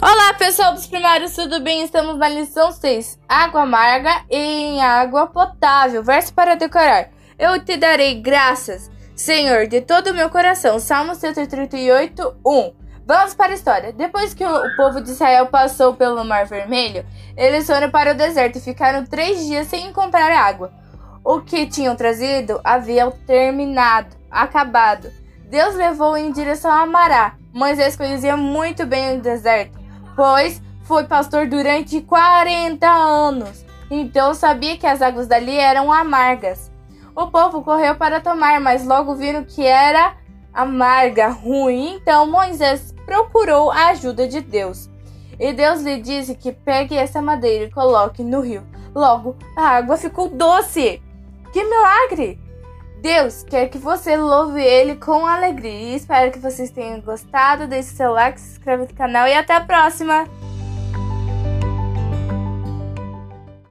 Olá, pessoal dos primários, tudo bem? Estamos na lição 6, água amarga em água potável. Verso para decorar. Eu te darei graças, Senhor, de todo o meu coração. Salmo 138, 1. Vamos para a história. Depois que o povo de Israel passou pelo Mar Vermelho, eles foram para o deserto e ficaram três dias sem encontrar água. O que tinham trazido havia terminado, acabado. Deus levou em direção a Mará. Moisés conhecia muito bem o deserto pois foi pastor durante 40 anos, então sabia que as águas dali eram amargas. O povo correu para tomar, mas logo viram que era amarga, ruim, então Moisés procurou a ajuda de Deus. E Deus lhe disse que pegue essa madeira e coloque no rio. Logo, a água ficou doce. Que milagre! Deus quer que você louve Ele com alegria. Espero que vocês tenham gostado. Deixe seu like, se inscreva no canal e até a próxima!